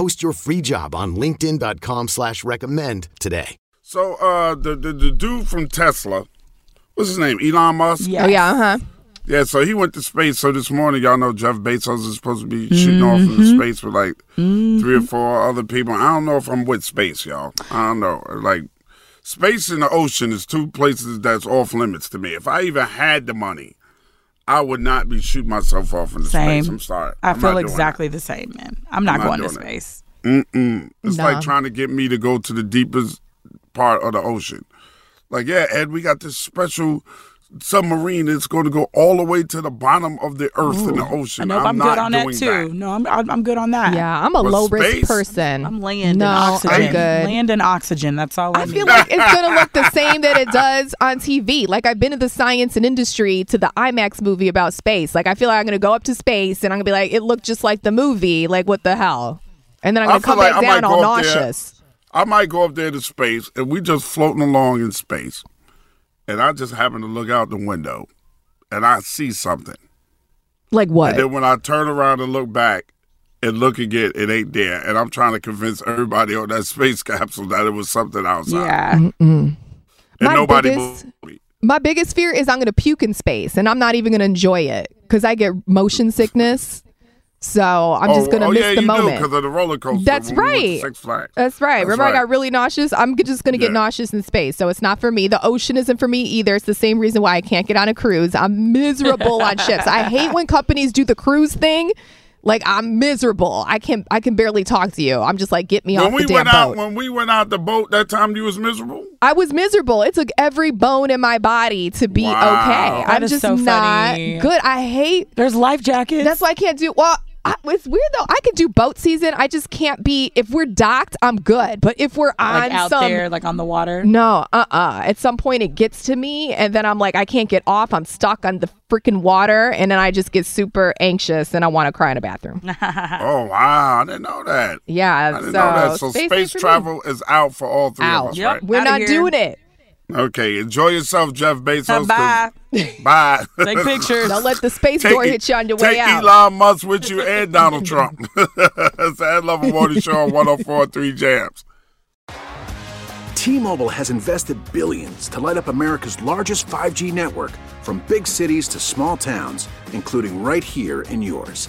Post your free job on LinkedIn.com slash recommend today. So uh the, the the dude from Tesla, what's his name? Elon Musk? Oh yeah, uh huh. Yeah, so he went to space. So this morning, y'all know Jeff Bezos is supposed to be shooting off into space with like three or four other people. I don't know if I'm with space, y'all. I don't know. Like space and the ocean is two places that's off limits to me. If I even had the money, I would not be shooting myself off in Same. space. I'm sorry. I I'm feel exactly the same, man. I'm not I'm not going to it. space. Mm-mm. It's No. like trying to get me to go to the deepest part of the ocean. Like, yeah, Ed, we got this special submarine that's going to go all the way to the bottom of the earth in the ocean. I know I'm, I'm, not good on that doing too. No, I'm, I'm I'm good on that. Yeah, I'm a But low risk person. I'm land no, and oxygen. I'm good. Land and oxygen. That's all I, I feel like it's gonna look the same that it does on TV. Like I've been to the science and industry to the IMAX movie about space. Like I feel like I'm gonna go up to space and I'm gonna be like, it looked just like the movie. Like what the hell? And then I'm gonna come like back I down all go up there. nauseous. I might go up there to space and we just floating along in space. And I just happen to look out the window and I see something. Like what? And then when I turn around and look back and look again, it ain't there. And I'm trying to convince everybody on that space capsule that it was something outside. yeah. Mm-mm. And My nobody biggest- me. My biggest fear is I'm gonna puke in space and I'm not even gonna enjoy it because I get motion sickness. So I'm just Oh, gonna oh, miss yeah, the you moment. because of the roller coaster. That's when we right. Six Flags. That's right. That's Remember, I got really nauseous. I'm just going to get Yeah. nauseous in space, so it's not for me. The ocean isn't for me either. It's the same reason why I can't get on a cruise. I'm miserable on ships. I hate when companies do the cruise thing. Like I'm miserable. I can I can barely talk to you. I'm just like, get me When off we the damn went out, boat. when we went out the boat, that time you was miserable. I was miserable. It took every bone in my body to be Wow. okay. That I'm just so not funny. good. I hate There's life jackets. That's why I can't do. Well, I, it's weird though. I could do boat season. I just can't be. If we're docked, I'm good. But if we're on like out some, there, like on the water. no, uh, uh At some point, it gets to me, and then I'm like, I can't get off. I'm stuck on the freaking water, and then I just get super anxious, and I want to cry in a bathroom. oh wow, I didn't know that. Yeah, I didn't so, know that. So space space, ain't for me. travel is out for all three Out. of us, Yep. right? We're Outta not here. doing it. Okay, enjoy yourself, Jeff Bezos. 'cause- Bye. Bye. Take pictures. Don't let the space Take door hit you on your way out. Take Elon Musk with you and Donald Trump. it's the Ed Level Morning Show on 104.3 Jams. T-Mobile has invested billions to light up America's largest 5G network from big cities to small towns, including right here in yours.